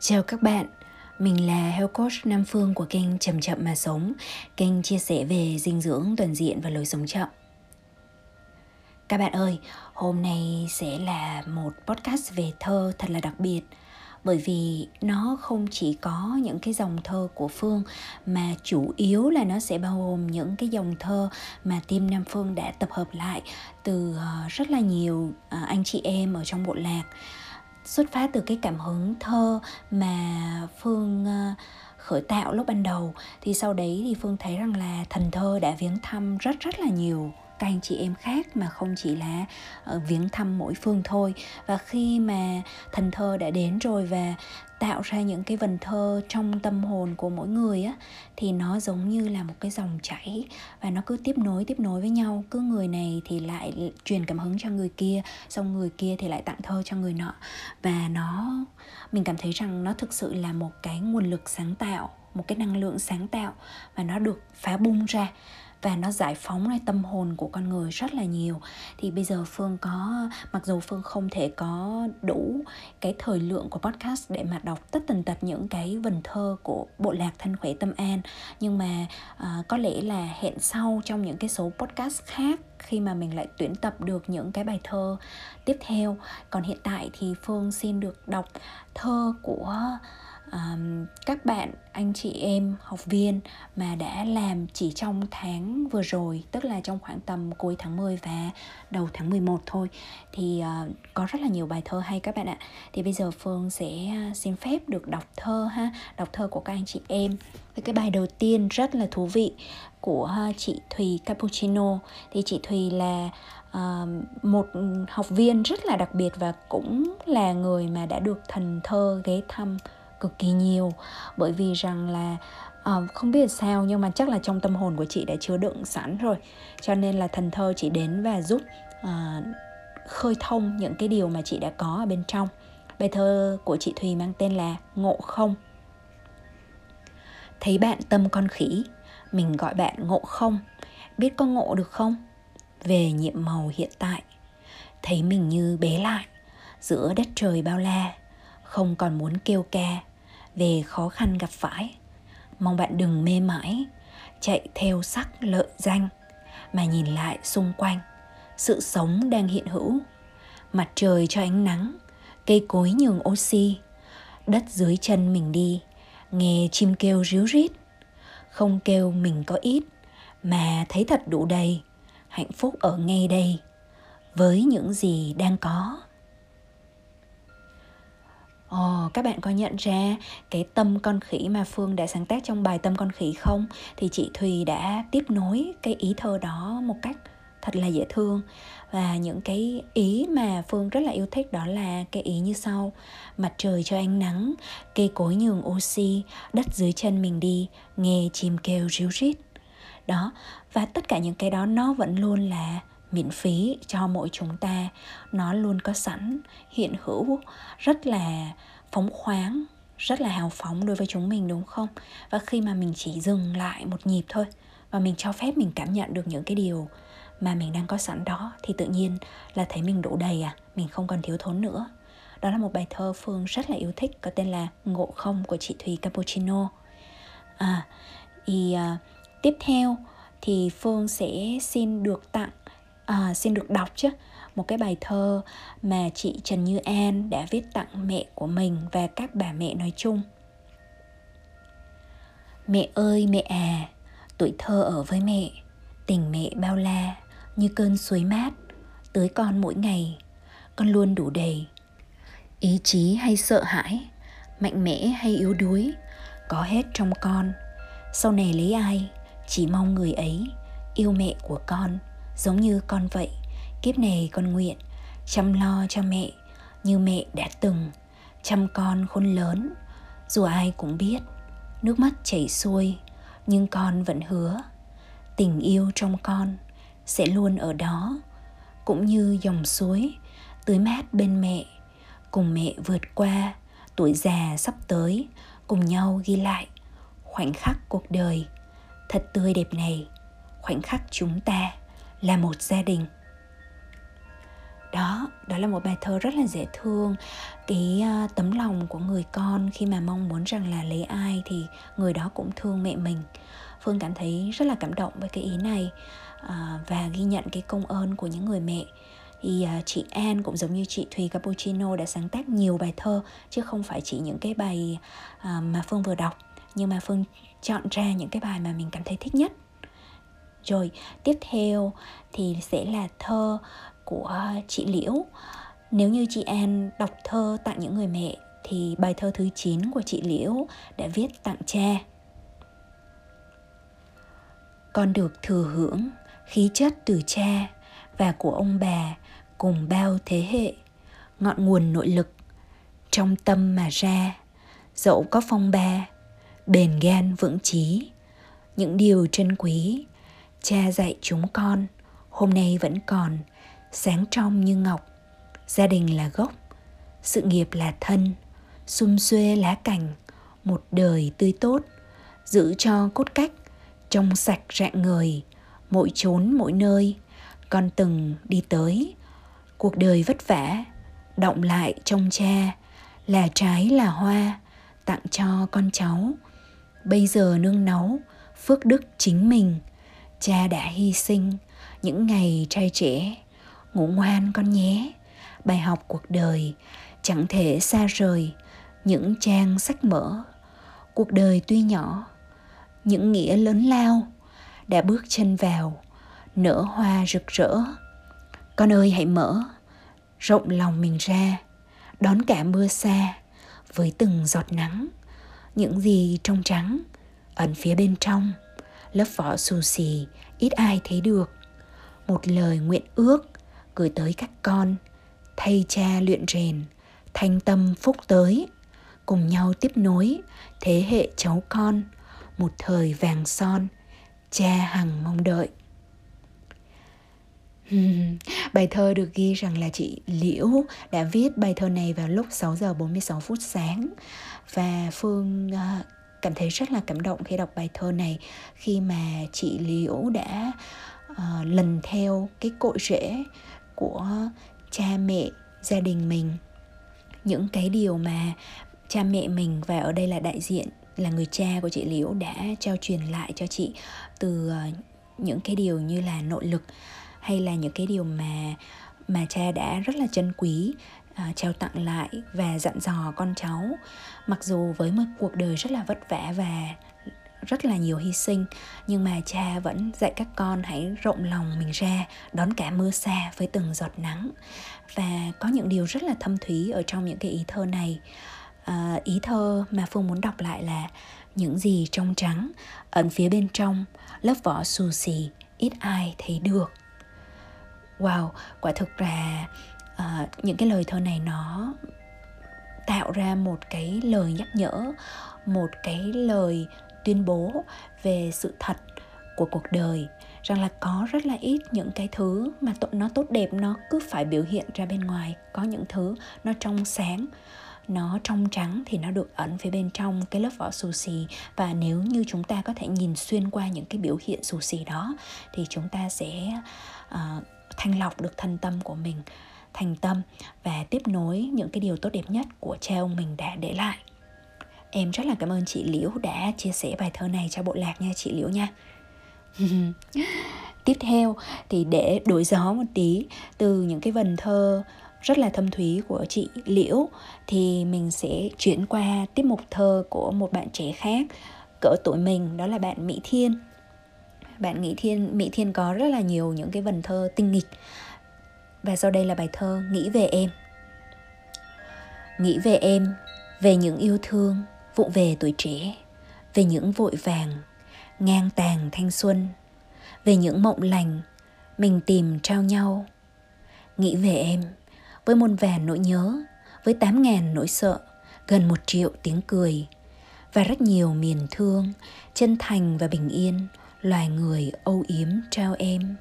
Chào các bạn, mình là Health Coach Nam Phương của kênh Chậm Chậm Mà Sống, kênh chia sẻ về dinh dưỡng toàn diện và lối sống chậm. Các bạn ơi, hôm nay sẽ là một podcast về thơ thật là đặc biệt bởi vì nó không chỉ có những cái dòng thơ của Phương mà chủ yếu là nó sẽ bao gồm những cái dòng thơ mà team Nam Phương đã tập hợp lại từ ờ, rất là nhiều ờ, anh chị em ở trong bộ lạc xuất phát từ cái cảm hứng thơ mà phương ờ, khởi tạo lúc ban đầu. Thì sau đấy thì phương thấy rằng là thần thơ đã viếng thăm rất rất là nhiều các anh chị em khác mà không chỉ là ờ, viếng thăm mỗi phương thôi. Và khi mà thần thơ đã đến rồi và tạo ra những cái vần thơ trong tâm hồn của mỗi người á, thì nó giống như là một cái dòng chảy và nó cứ tiếp nối tiếp nối với nhau. Cứ người này thì lại truyền cảm hứng cho người kia, xong người kia thì lại tặng thơ cho người nọ. Và nó, mình cảm thấy rằng nó thực sự là một cái nguồn lực sáng tạo, một cái năng lượng sáng tạo và nó được phá bung ra và nó giải phóng lại tâm hồn của con người rất là nhiều. Thì bây giờ phương có mặc dù phương không thể có đủ cái thời lượng của podcast để mà đọc tất tần tật những cái vần thơ của bộ lạc thân khỏe tâm an nhưng mà uh, có lẽ là hẹn sau trong những cái số podcast khác khi mà mình lại tuyển tập được những cái bài thơ tiếp theo. Còn hiện tại thì phương xin được đọc thơ của um, các bạn anh chị em học viên mà đã làm chỉ trong tháng vừa rồi tức là trong khoảng tầm cuối tháng 10 và đầu tháng 11 thôi thì uh, có rất là nhiều bài thơ hay các bạn ạ. Thì bây giờ Phương sẽ ờ, xin phép được đọc thơ ha đọc thơ của các anh chị em. Với cái bài đầu tiên rất là thú vị của ờ, chị Thùy Cappuccino. Thì chị Thùy là uh, một học viên rất là đặc biệt và cũng là người mà đã được thần thơ ghé thăm cực kỳ nhiều. Bởi vì rằng là uh, không biết sao nhưng mà chắc là trong tâm hồn của chị đã chứa đựng sẵn rồi. Cho nên là thần thơ chỉ đến và giúp uh, khơi thông những cái điều mà chị đã có ở bên trong. Bài thơ của chị thùy mang tên là ngộ không. Thấy bạn tâm con khỉ mình gọi bạn ngộ không. Biết có ngộ được không? Về nhiệm màu hiện tại. Thấy mình như bế lại giữa đất trời bao la. Không còn muốn kêu ca về khó khăn gặp phải. Mong bạn đừng mê mãi, chạy theo sắc lợi danh, mà nhìn lại xung quanh, sự sống đang hiện hữu. Mặt trời cho ánh nắng, cây cối nhường oxy, đất dưới chân mình đi, nghe chim kêu ríu rít. Không kêu mình có ít, mà thấy thật đủ đầy, hạnh phúc ở ngay đây, với những gì đang có. Ồ, các bạn có nhận ra cái tâm con khỉ mà Phương đã sáng tác trong bài tâm con khỉ không? Thì chị Thùy đã tiếp nối cái ý thơ đó một cách thật là dễ thương. Và những cái ý mà Phương rất là yêu thích đó là cái ý như sau. Mặt trời cho ánh nắng, cây cối nhường oxy, đất dưới chân mình đi, nghe chim kêu ríu rít. Đó, và tất cả những cái đó nó vẫn luôn là miễn phí cho mỗi chúng ta. Nó luôn có sẵn hiện hữu rất là phóng khoáng rất là hào phóng đối với chúng mình đúng không? Và khi mà mình chỉ dừng lại một nhịp thôi và mình cho phép mình cảm nhận được những cái điều mà mình đang có sẵn đó thì tự nhiên là thấy mình đủ đầy à mình không còn thiếu thốn nữa. Đó là một bài thơ phương rất là yêu thích có tên là ngộ không của chị thùy cappuccino. À thì uh, tiếp theo thì phương sẽ xin được tặng à, xin được đọc chứ một cái bài thơ mà chị Trần Như An đã viết tặng mẹ của mình và các bà mẹ nói chung. Mẹ ơi mẹ à, tuổi thơ ở với mẹ, tình mẹ bao la như cơn suối mát, tới con mỗi ngày, con luôn đủ đầy. Ý chí hay sợ hãi, mạnh mẽ hay yếu đuối, có hết trong con. Sau này lấy ai, chỉ mong người ấy yêu mẹ của con giống như con vậy. Kiếp này con nguyện, chăm lo cho mẹ như mẹ đã từng, chăm con khôn lớn. Dù ai cũng biết, nước mắt chảy xuôi, nhưng con vẫn hứa, tình yêu trong con sẽ luôn ở đó, cũng như dòng suối tưới mát bên mẹ, cùng mẹ vượt qua tuổi già sắp tới, cùng nhau ghi lại khoảnh khắc cuộc đời. Thật tươi đẹp này, khoảnh khắc chúng ta là một gia đình. Đó đó là một bài thơ rất là dễ thương. Cái uh, tấm lòng của người con khi mà mong muốn rằng là lấy ai thì người đó cũng thương mẹ mình. Phương cảm thấy rất là cảm động với cái ý này uh, và ghi nhận cái công ơn của những người mẹ. Thì uh, chị An cũng giống như chị Thùy Cappuccino đã sáng tác nhiều bài thơ chứ không phải chỉ những cái bài uh, mà Phương vừa đọc. Nhưng mà Phương chọn ra những cái bài mà mình cảm thấy thích nhất rồi tiếp theo thì sẽ là thơ của chị Liễu. Nếu như chị An đọc thơ tặng những người mẹ thì bài thơ thứ 9 của chị Liễu đã viết tặng cha. Con được thừa hưởng khí chất từ cha và của ông bà cùng bao thế hệ, ngọn nguồn nội lực trong tâm mà ra, dẫu có phong ba, bền gan vững chí, những điều trân quý cha dạy chúng con, hôm nay vẫn còn, sáng trong như ngọc gia đình là gốc, sự nghiệp là thân, xum xuê lá cành, một đời tươi tốt, giữ cho cốt cách, trong sạch rạng người. mỗi chốn mỗi nơi, con từng đi tới cuộc đời vất vả, động lại trong cha, là trái là hoa, tặng cho con cháu bây giờ nương náu phước đức chính mình cha đã hy sinh. Những ngày trai trẻ, ngủ ngoan con nhé. Bài học cuộc đời, chẳng thể xa rời những trang sách mở. Cuộc đời tuy nhỏ, những nghĩa lớn lao đã bước chân vào, nở hoa rực rỡ. Con ơi, hãy mở rộng lòng mình ra, đón cả mưa xa với từng giọt nắng. Những gì trong trắng ẩn phía bên trong lớp vỏ xù xì, ít ai thấy được. Một lời nguyện ước gửi tới các con, thay cha luyện rèn, thanh tâm phúc tới. Cùng nhau tiếp nối, thế hệ cháu con, một thời vàng son, cha hằng mong đợi. Bài thơ được ghi rằng là chị Liễu đã viết bài thơ này vào lúc 6 giờ 46 phút sáng. Và Phương à, cảm thấy rất là cảm động khi đọc bài thơ này khi mà chị Liễu đã uh, lần theo cái cội rễ của cha mẹ gia đình mình. Những cái điều mà cha mẹ mình và ở đây là đại diện là người cha của chị Liễu đã trao truyền lại cho chị từ ờ, những cái điều như là nội lực hay là những cái điều mà mà cha đã rất là trân quý uh, trao tặng lại và dặn dò con cháu. Mặc dù với một cuộc đời rất là vất vả và rất là nhiều hy sinh nhưng mà cha vẫn dạy các con hãy rộng lòng mình ra đón cả mưa xa với từng giọt nắng. Và có những điều rất là thâm thúy ở trong những cái ý thơ này. À, ý thơ mà phương muốn đọc lại là những gì trong trắng ẩn phía bên trong lớp vỏ xù xì ít ai thấy được. Wow quả thực là uh, những cái lời thơ này nó tạo ra một cái lời nhắc nhở một cái lời tuyên bố về sự thật của cuộc đời. Rằng là có rất là ít những cái thứ mà nó tốt đẹp nó cứ phải biểu hiện ra bên ngoài. Có những thứ nó trong sáng nó trong trắng thì nó được ẩn phía bên trong cái lớp vỏ xù xì. Và nếu như chúng ta có thể nhìn xuyên qua những cái biểu hiện xù xì đó thì chúng ta sẽ uh, thanh lọc được thân tâm của mình thành tâm và tiếp nối những cái điều tốt đẹp nhất của cha ông mình đã để lại. Em rất là cảm ơn chị liễu đã chia sẻ bài thơ này cho bộ lạc nha chị liễu nha. Tiếp theo thì để đổi gió một tí, từ những cái vần thơ rất là thâm thúy của chị liễu thì mình sẽ chuyển qua tiếp mục thơ của một bạn trẻ khác, cỡ tuổi mình, đó là bạn mỹ thiên. Bạn mỹ thiên mỹ thiên có rất là nhiều những cái vần thơ tinh nghịch và sau đây là bài thơ nghĩ về em. Nghĩ về em, về những yêu thương, vụ về tuổi trẻ, về những vội vàng, ngang tàng thanh xuân, về những mộng lành, mình tìm trao nhau. Nghĩ về em, với muôn vàn nỗi nhớ, với tám ngàn nỗi sợ, gần một triệu tiếng cười, và rất nhiều miền thương, chân thành và bình yên, loài người âu yếm trao em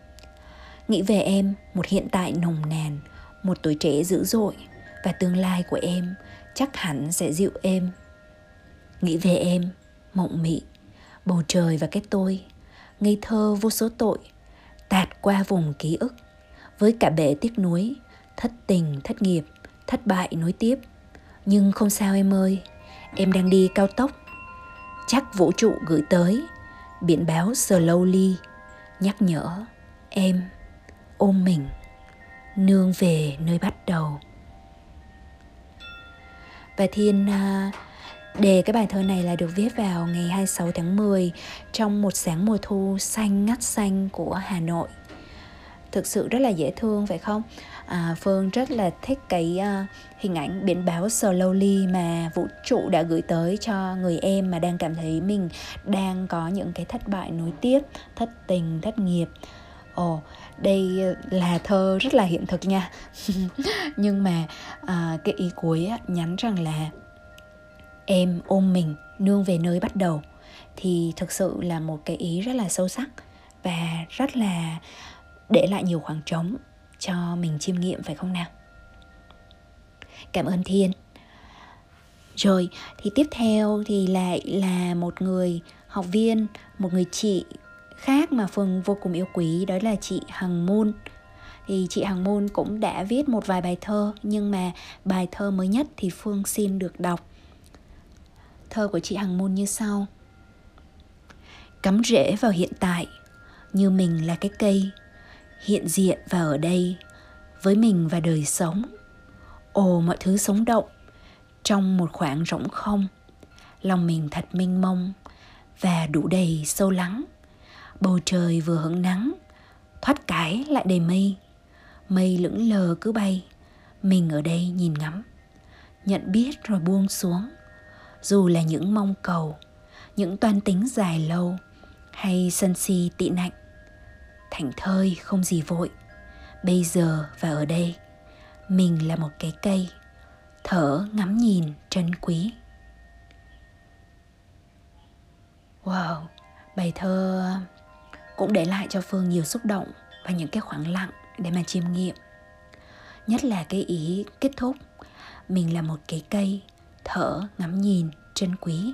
nghĩ về em một hiện tại nồng nàn một tuổi trẻ dữ dội và tương lai của em chắc hẳn sẽ dịu êm nghĩ về em mộng mị bầu trời và cái tôi ngây thơ vô số tội tạt qua vùng ký ức với cả bể tiếc nuối thất tình, thất nghiệp, thất bại nối tiếp. Nhưng không sao em ơi, em đang đi cao tốc. Chắc vũ trụ gửi tới, biển báo slowly, nhắc nhở em ôm mình, nương về nơi bắt đầu. Và Thiên à, đề cái bài thơ này là được viết vào ngày 26 tháng 10 trong một sáng mùa thu xanh ngắt xanh của Hà Nội. Thực sự rất là dễ thương phải không? À, Phương rất là thích cái uh, hình ảnh biển báo slowly mà vũ trụ đã gửi tới cho người em mà đang cảm thấy mình đang có những cái thất bại nối tiếp, thất tình, thất nghiệp. Ồ, oh, đây ờ, là thơ rất là hiện thực nha. Nhưng mà à, cái ý cuối á, nhắn rằng là em ôm mình nương về nơi bắt đầu thì thực sự là một cái ý rất là sâu sắc và rất là để lại nhiều khoảng trống cho mình chiêm nghiệm phải không nào? Cảm ơn thiên. Rồi thì tiếp theo thì lại là một người học viên một người chị khác mà phương vô cùng yêu quý, đó là chị hằng môn thì chị hằng môn cũng đã viết một vài bài thơ, nhưng mà bài thơ mới nhất thì phương xin được đọc. Thơ của chị hằng môn như sau. Cắm rễ vào hiện tại, như mình là cái cây, hiện diện và ở đây, với mình và đời sống. Ồ, mọi thứ sống động, trong một khoảng rỗng không. Lòng mình thật mênh mông và đủ đầy sâu lắng bầu trời vừa hứng nắng, thoát cái lại đầy mây. Mây lững lờ cứ bay, mình ở đây nhìn ngắm. Nhận biết rồi buông xuống. Dù là những mong cầu, những toan tính dài lâu, hay sân si tị nạnh, thảnh thơi không gì vội. Bây giờ và ở đây, mình là một cái cây, thở ngắm nhìn trân quý. Wow, bài thơ cũng để lại cho phương nhiều xúc động và những cái khoảng lặng để mà chiêm nghiệm. Nhất là cái ý kết thúc, mình là một cái cây thở ngắm nhìn trân quý.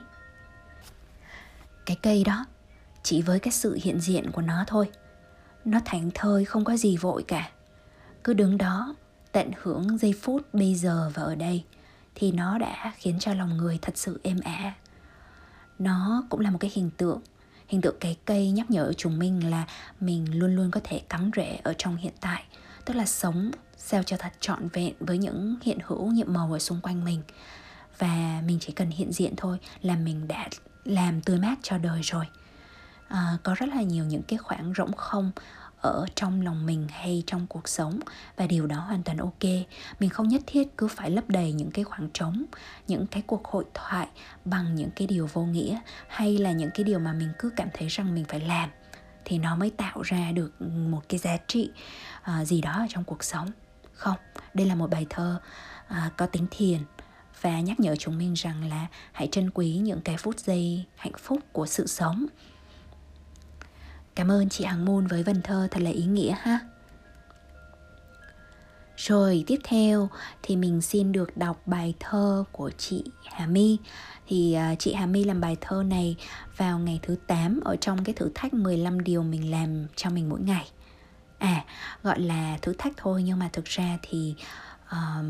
Cái cây đó chỉ với cái sự hiện diện của nó thôi. Nó thảnh thơi không có gì vội cả. Cứ đứng đó tận hưởng giây phút bây giờ và ở đây thì nó đã khiến cho lòng người thật sự êm ả. Nó cũng là một cái hình tượng hình tượng cái cây nhắc nhở chúng mình là mình luôn luôn có thể cắm rễ ở trong hiện tại tức là sống sao cho thật trọn vẹn với những hiện hữu nhiệm màu ở xung quanh mình. Và mình chỉ cần hiện diện thôi là mình đã làm tươi mát cho đời rồi. À, có rất là nhiều những cái khoảng rỗng không ở trong lòng mình hay trong cuộc sống. Và điều đó hoàn toàn ok. Mình không nhất thiết cứ phải lấp đầy những cái khoảng trống những cái cuộc hội thoại bằng những cái điều vô nghĩa hay là những cái điều mà mình cứ cảm thấy rằng mình phải làm thì nó mới tạo ra được một cái giá trị uh, gì đó ở trong cuộc sống. Không đây là một bài thơ uh, có tính thiền và nhắc nhở chúng mình rằng là hãy trân quý những cái phút giây hạnh phúc của sự sống. Cảm ơn chị Hằng Môn với vần thơ thật là ý nghĩa ha. Rồi tiếp theo thì mình xin được đọc bài thơ của chị Hà My Thì uh, chị Hà My làm bài thơ này vào ngày thứ 8 ở trong cái thử thách 15 điều mình làm cho mình mỗi ngày À gọi là thử thách thôi nhưng mà thực ra thì uh,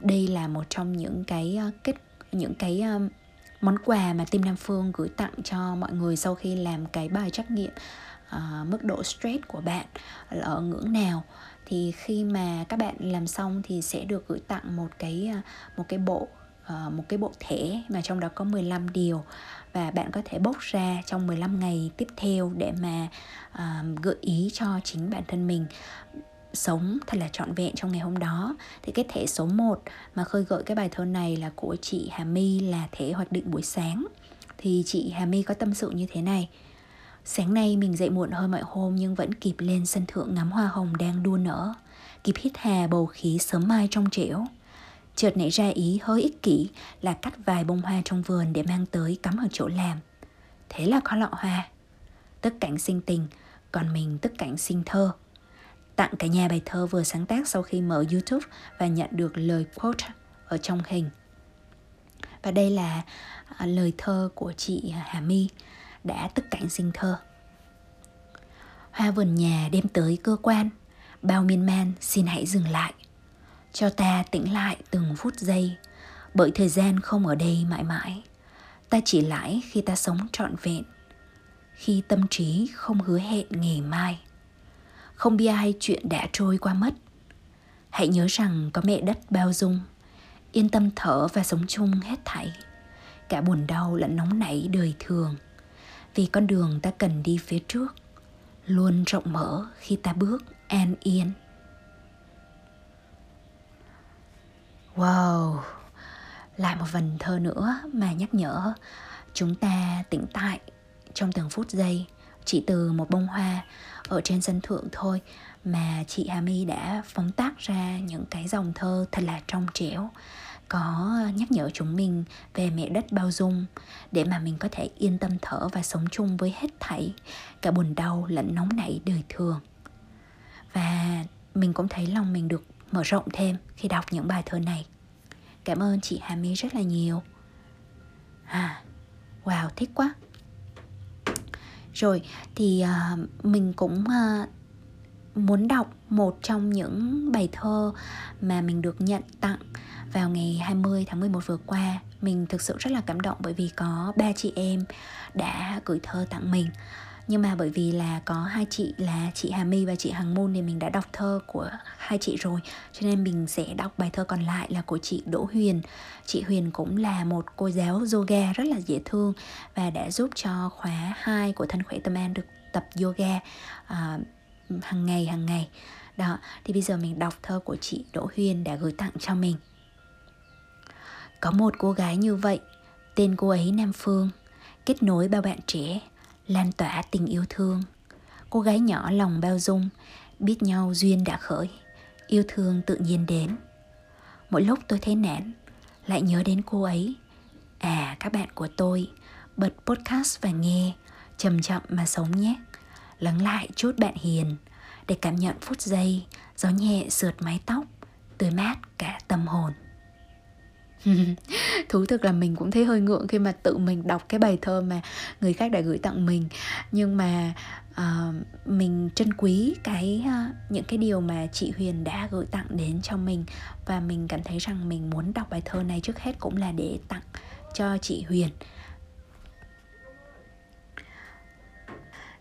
đây là một trong những cái uh, kết những cái uh, món quà mà Tim Nam Phương gửi tặng cho mọi người sau khi làm cái bài trắc nghiệm uh, mức độ stress của bạn ở ngưỡng nào. Thì khi mà các bạn làm xong thì sẽ được gửi tặng một cái à, một cái bộ à, một cái bộ thẻ mà trong đó có 15 điều. Và bạn có thể bốc ra trong 15 ngày tiếp theo để mà uh, gợi ý cho chính bản thân mình sống thật là trọn vẹn trong ngày hôm đó. Thì cái thẻ số 1 mà khơi gợi cái bài thơ này là của chị Hà My là thẻ hoạch định buổi sáng. Thì chị Hà My có tâm sự như thế này. Sáng nay mình dậy muộn hơn mọi hôm nhưng vẫn kịp lên sân thượng ngắm hoa hồng đang đua nở, kịp hít hà bầu khí sớm mai trong trẻo. Chợt nảy ra ý hơi ích kỷ là cắt vài bông hoa trong vườn để mang tới cắm ở chỗ làm. Thế là có lọ hoa. Tất cảnh sinh tình, còn mình tất cảnh sinh thơ. Tặng cả nhà bài thơ vừa sáng tác sau khi mở YouTube và nhận được lời quote ở trong hình. Và đây là à, lời thơ của chị Hà My đã tức cảnh sinh thơ. Hoa vườn nhà đem tới cơ quan, Bao miên man xin hãy dừng lại. Cho ta tĩnh lại từng phút giây, bởi thời gian không ở đây mãi mãi. Ta chỉ lãi khi ta sống trọn vẹn, khi tâm trí không hứa hẹn ngày mai. Không bi ai chuyện đã trôi qua mất. Hãy nhớ rằng có mẹ đất bao dung, yên tâm thở và sống chung hết thảy. Cả buồn đau lẫn nóng nảy đời thường vì con đường ta cần đi phía trước, luôn rộng mở khi ta bước an yên. Wow, lại một vần thơ nữa mà nhắc nhở chúng ta tỉnh tại trong từng phút giây. Chỉ từ một bông hoa ở trên sân thượng thôi mà chị Hà My đã phóng tác ra những cái dòng thơ thật là trong trẻo có ờ, nhắc nhở chúng mình về mẹ đất bao dung để mà mình có thể yên tâm thở và sống chung với hết thảy cả buồn đau lẫn nóng nảy đời thường. Và mình cũng thấy lòng mình được mở rộng thêm khi đọc những bài thơ này. Cảm ơn chị Hà My rất là nhiều. À wow thích quá. Rồi thì uh, mình cũng uh, muốn đọc một trong những bài thơ mà mình được nhận tặng vào ngày 20 tháng 11 vừa qua mình thực sự rất là cảm động bởi vì có ba chị em đã gửi thơ tặng mình. Nhưng mà bởi vì là có hai chị là chị Hà My và chị Hằng Môn thì mình đã đọc thơ của hai chị rồi. Cho nên mình sẽ đọc bài thơ còn lại là của chị Đỗ Huyền. Chị Huyền cũng là một cô giáo yoga rất là dễ thương và đã giúp cho khóa 2 của thân khỏe tâm an được tập yoga uh, hàng ngày hàng ngày. Đó thì bây giờ mình đọc thơ của chị Đỗ Huyền đã gửi tặng cho mình có một cô gái như vậy, tên cô ấy Nam Phương, kết nối bao bạn trẻ, lan tỏa tình yêu thương. Cô gái nhỏ lòng bao dung, biết nhau duyên đã khởi, yêu thương tự nhiên đến. Mỗi lúc tôi thấy nản, lại nhớ đến cô ấy. À các bạn của tôi, bật podcast và nghe chậm chậm mà sống nhé. Lắng lại chút bạn hiền, để cảm nhận phút giây, gió nhẹ sượt mái tóc, tươi mát cả tâm hồn. thú thực là mình cũng thấy hơi ngượng khi mà tự mình đọc cái bài thơ mà người khác đã gửi tặng mình. Nhưng mà uh, mình trân quý cái uh, những cái điều mà chị Huyền đã gửi tặng đến cho mình. Và mình cảm thấy rằng mình muốn đọc bài thơ này trước hết cũng là để tặng cho chị Huyền.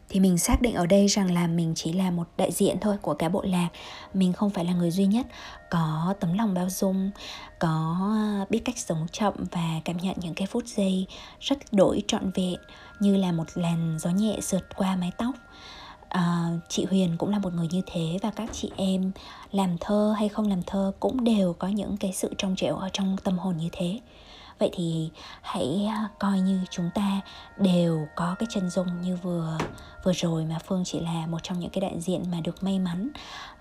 Thì mình xác định ở đây rằng là mình chỉ là một đại diện thôi của cả bộ lạc. Mình không phải là người duy nhất có tấm lòng bao dung có biết cách sống chậm và cảm nhận những cái phút giây rất đổi trọn vẹn như là một làn gió nhẹ sượt qua mái tóc. À, chị Huyền cũng là một người như thế và các chị em làm thơ hay không làm thơ cũng đều có những cái sự trong trẻo ở trong tâm hồn như thế vậy thì hãy à, coi như chúng ta đều có cái chân dung như vừa vừa rồi mà phương chỉ là một trong những cái đại diện mà được may mắn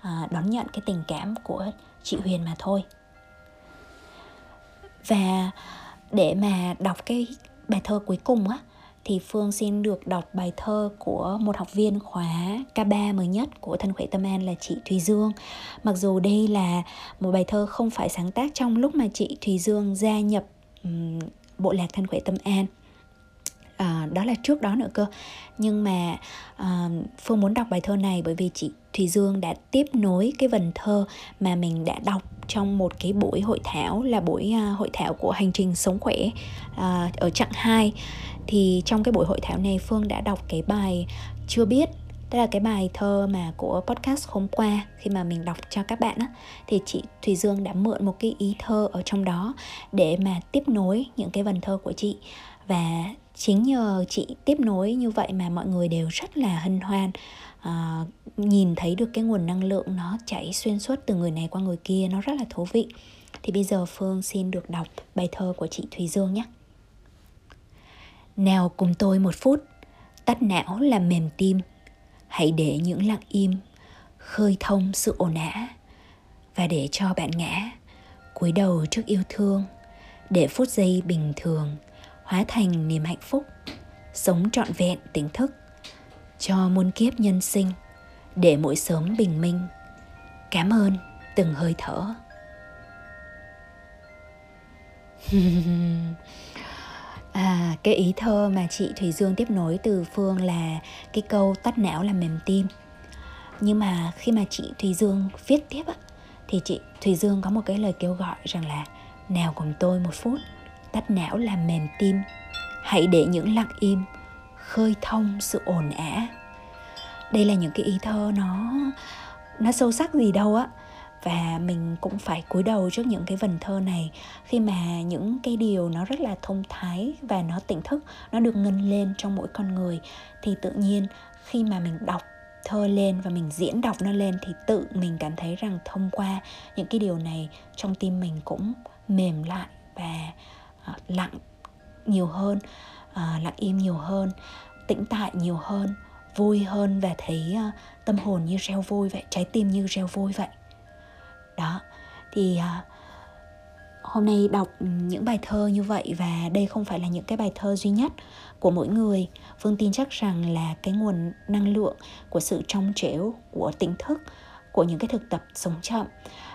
à, đón nhận cái tình cảm của chị huyền mà thôi và để mà đọc cái bài thơ cuối cùng á, thì Phương xin được đọc bài thơ của một học viên khóa K3 mới nhất của Thân Khỏe Tâm An là chị Thùy Dương. Mặc dù đây là một bài thơ không phải sáng tác trong lúc mà chị Thùy Dương gia nhập um, bộ lạc thanh Khỏe Tâm An. À, đó là trước đó nữa cơ. Nhưng mà à, phương muốn đọc bài thơ này bởi vì chị thùy dương đã tiếp nối cái vần thơ mà mình đã đọc trong một cái buổi hội thảo là buổi à, hội thảo của hành trình sống khỏe à, ở chặng 2 thì trong cái buổi hội thảo này phương đã đọc cái bài chưa biết đó là cái bài thơ mà của podcast hôm qua khi mà mình đọc cho các bạn á. Thì chị Thùy Dương đã mượn một cái ý thơ ở trong đó để mà tiếp nối những cái vần thơ của chị. Và chính nhờ chị tiếp nối như vậy mà mọi người đều rất là hân hoan à, nhìn thấy được cái nguồn năng lượng nó chảy xuyên suốt từ người này qua người kia nó rất là thú vị. Thì bây giờ phương xin được đọc bài thơ của chị thùy dương nhé. Nào cùng tôi một phút tắt não làm mềm tim hãy để những lặng im khơi thông sự ồn ào và để cho bạn ngã, cúi đầu trước yêu thương. Để phút giây bình thường hóa thành niềm hạnh phúc, sống trọn vẹn tỉnh thức. Cho muôn kiếp nhân sinh, để mỗi sớm bình minh. Cảm ơn từng hơi thở. à cái ý thơ mà chị thủy dương tiếp nối từ phương là cái câu tắt não là mềm tim. Nhưng mà khi mà chị thùy dương viết tiếp á, thì chị thùy dương có một cái lời kêu gọi rằng là, nào cùng tôi một phút, tắt não là mềm tim. Hãy để những lặng im khơi thông sự ồn ả đây là những cái ý thơ nó nó sâu sắc gì đâu á và mình cũng phải cúi đầu trước những cái vần thơ này khi mà những cái điều nó rất là thông thái và nó tỉnh thức nó được ngân lên trong mỗi con người. Thì tự nhiên khi mà mình đọc thơ lên và mình diễn đọc nó lên thì tự mình cảm thấy rằng thông qua những cái điều này trong tim mình cũng mềm lại và uh, lặng nhiều hơn uh, lặng im nhiều hơn tĩnh tại nhiều hơn vui hơn và thấy uh, tâm hồn như reo vui vậy trái tim như reo vui vậy đó. Thì uh, hôm nay đọc những bài thơ như vậy và đây không phải là những cái bài thơ duy nhất của mỗi người phương tin chắc rằng là cái nguồn năng lượng của sự trong trẻo của tỉnh thức của những cái thực tập sống chậm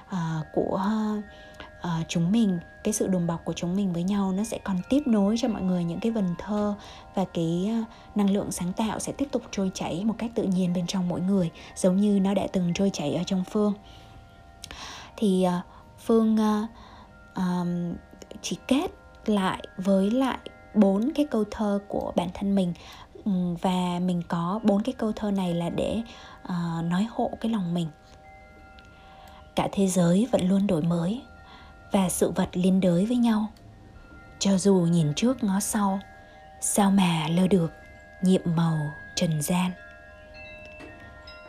uh, của uh, chúng mình cái sự đùm bọc của chúng mình với nhau nó sẽ còn tiếp nối cho mọi người những cái vần thơ và cái năng lượng sáng tạo sẽ tiếp tục trôi chảy một cách tự nhiên bên trong mỗi người giống như nó đã từng trôi chảy ở trong phương thì ờ, phương um, chỉ kết lại với lại bốn cái câu thơ của bản thân mình. Và mình có bốn cái câu thơ này là để uh, nói hộ cái lòng mình. Cả thế giới vẫn luôn đổi mới và sự vật liên đới với nhau. Cho dù nhìn trước ngó sau sao mà lơ được nhiệm màu trần gian?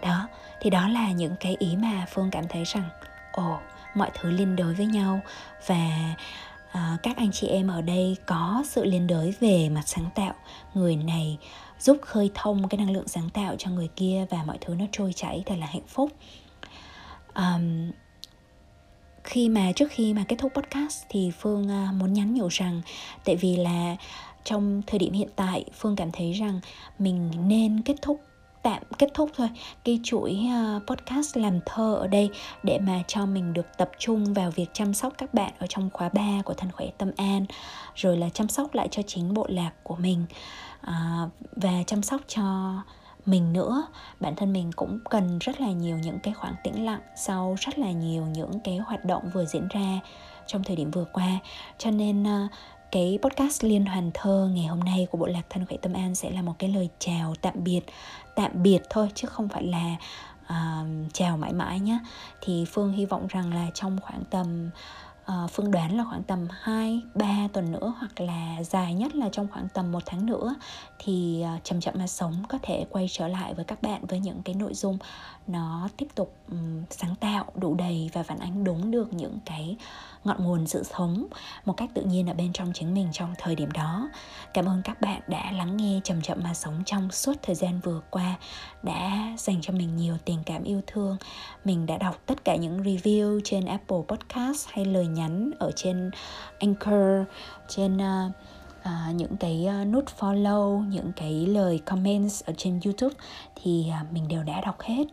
Đó thì đó là những cái ý mà phương cảm thấy rằng ồ mọi thứ liên đới với nhau. Và à, các anh chị em ở đây có sự liên đới về mặt sáng tạo. Người này giúp khơi thông cái năng lượng sáng tạo cho người kia và mọi thứ nó trôi chảy thật là hạnh phúc. Um, khi mà trước khi mà kết thúc podcast thì phương uh, muốn nhắn nhủ rằng tại vì là trong thời điểm hiện tại phương cảm thấy rằng mình nên kết thúc tạm kết thúc thôi. Cái chuỗi ờ, podcast làm thơ ở đây để mà cho mình được tập trung vào việc chăm sóc các bạn ở trong khóa 3 của thân khỏe tâm an rồi là chăm sóc lại cho chính bộ lạc của mình à, và chăm sóc cho mình nữa. Bản thân mình cũng cần rất là nhiều những cái khoảng tĩnh lặng sau rất là nhiều những cái hoạt động vừa diễn ra trong thời điểm vừa qua. Cho nên ờ, cái podcast liên hoàn thơ ngày hôm nay của bộ lạc thân khỏe tâm an sẽ là một cái lời chào tạm biệt tạm biệt thôi chứ không phải là uh, chào mãi mãi nhé thì phương hy vọng rằng là trong khoảng tầm Ờ, uh, phương đoán là khoảng tầm 2 3 tuần nữa hoặc là dài nhất là trong khoảng tầm một tháng nữa thì uh, chậm chậm mà sống có thể quay trở lại với các bạn với những cái nội dung nó tiếp tục um, sáng tạo đủ đầy và phản ánh đúng được những cái ngọn nguồn sự sống một cách tự nhiên ở bên trong chính mình trong thời điểm đó. Cảm ơn các bạn đã lắng nghe chậm chậm mà sống trong suốt thời gian vừa qua đã dành cho mình nhiều tình cảm yêu thương. Mình đã đọc tất cả những review trên apple podcast hay lời nhắn ở trên anchor trên uh, uh, những cái uh, nút follow những cái lời comments ở trên youtube thì uh, mình đều đã đọc hết.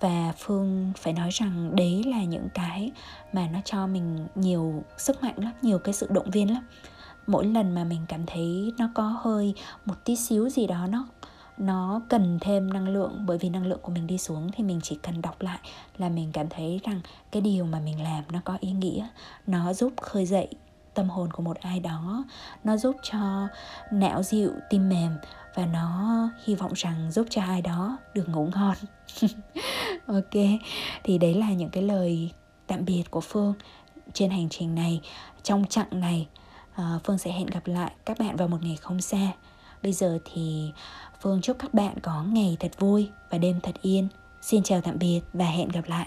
Và phương phải nói rằng đấy là những cái mà nó cho mình nhiều sức mạnh lắm nhiều cái sự động viên lắm. Mỗi lần mà mình cảm thấy nó có hơi một tí xíu gì đó nó nó cần thêm năng lượng, bởi vì năng lượng của mình đi xuống thì mình chỉ cần đọc lại là mình cảm thấy rằng cái điều mà mình làm nó có ý nghĩa. Nó giúp khơi dậy tâm hồn của một ai đó, nó giúp cho não dịu tim mềm và nó hy vọng rằng giúp cho ai đó được ngủ ngon. Ok, thì đấy là những cái lời tạm biệt của phương trên hành trình này. Trong chặng này ờ, phương sẽ hẹn gặp lại các bạn vào một ngày không xa. Bây giờ thì phương chúc các bạn có ngày thật vui và đêm thật yên. Xin chào tạm biệt và hẹn gặp lại.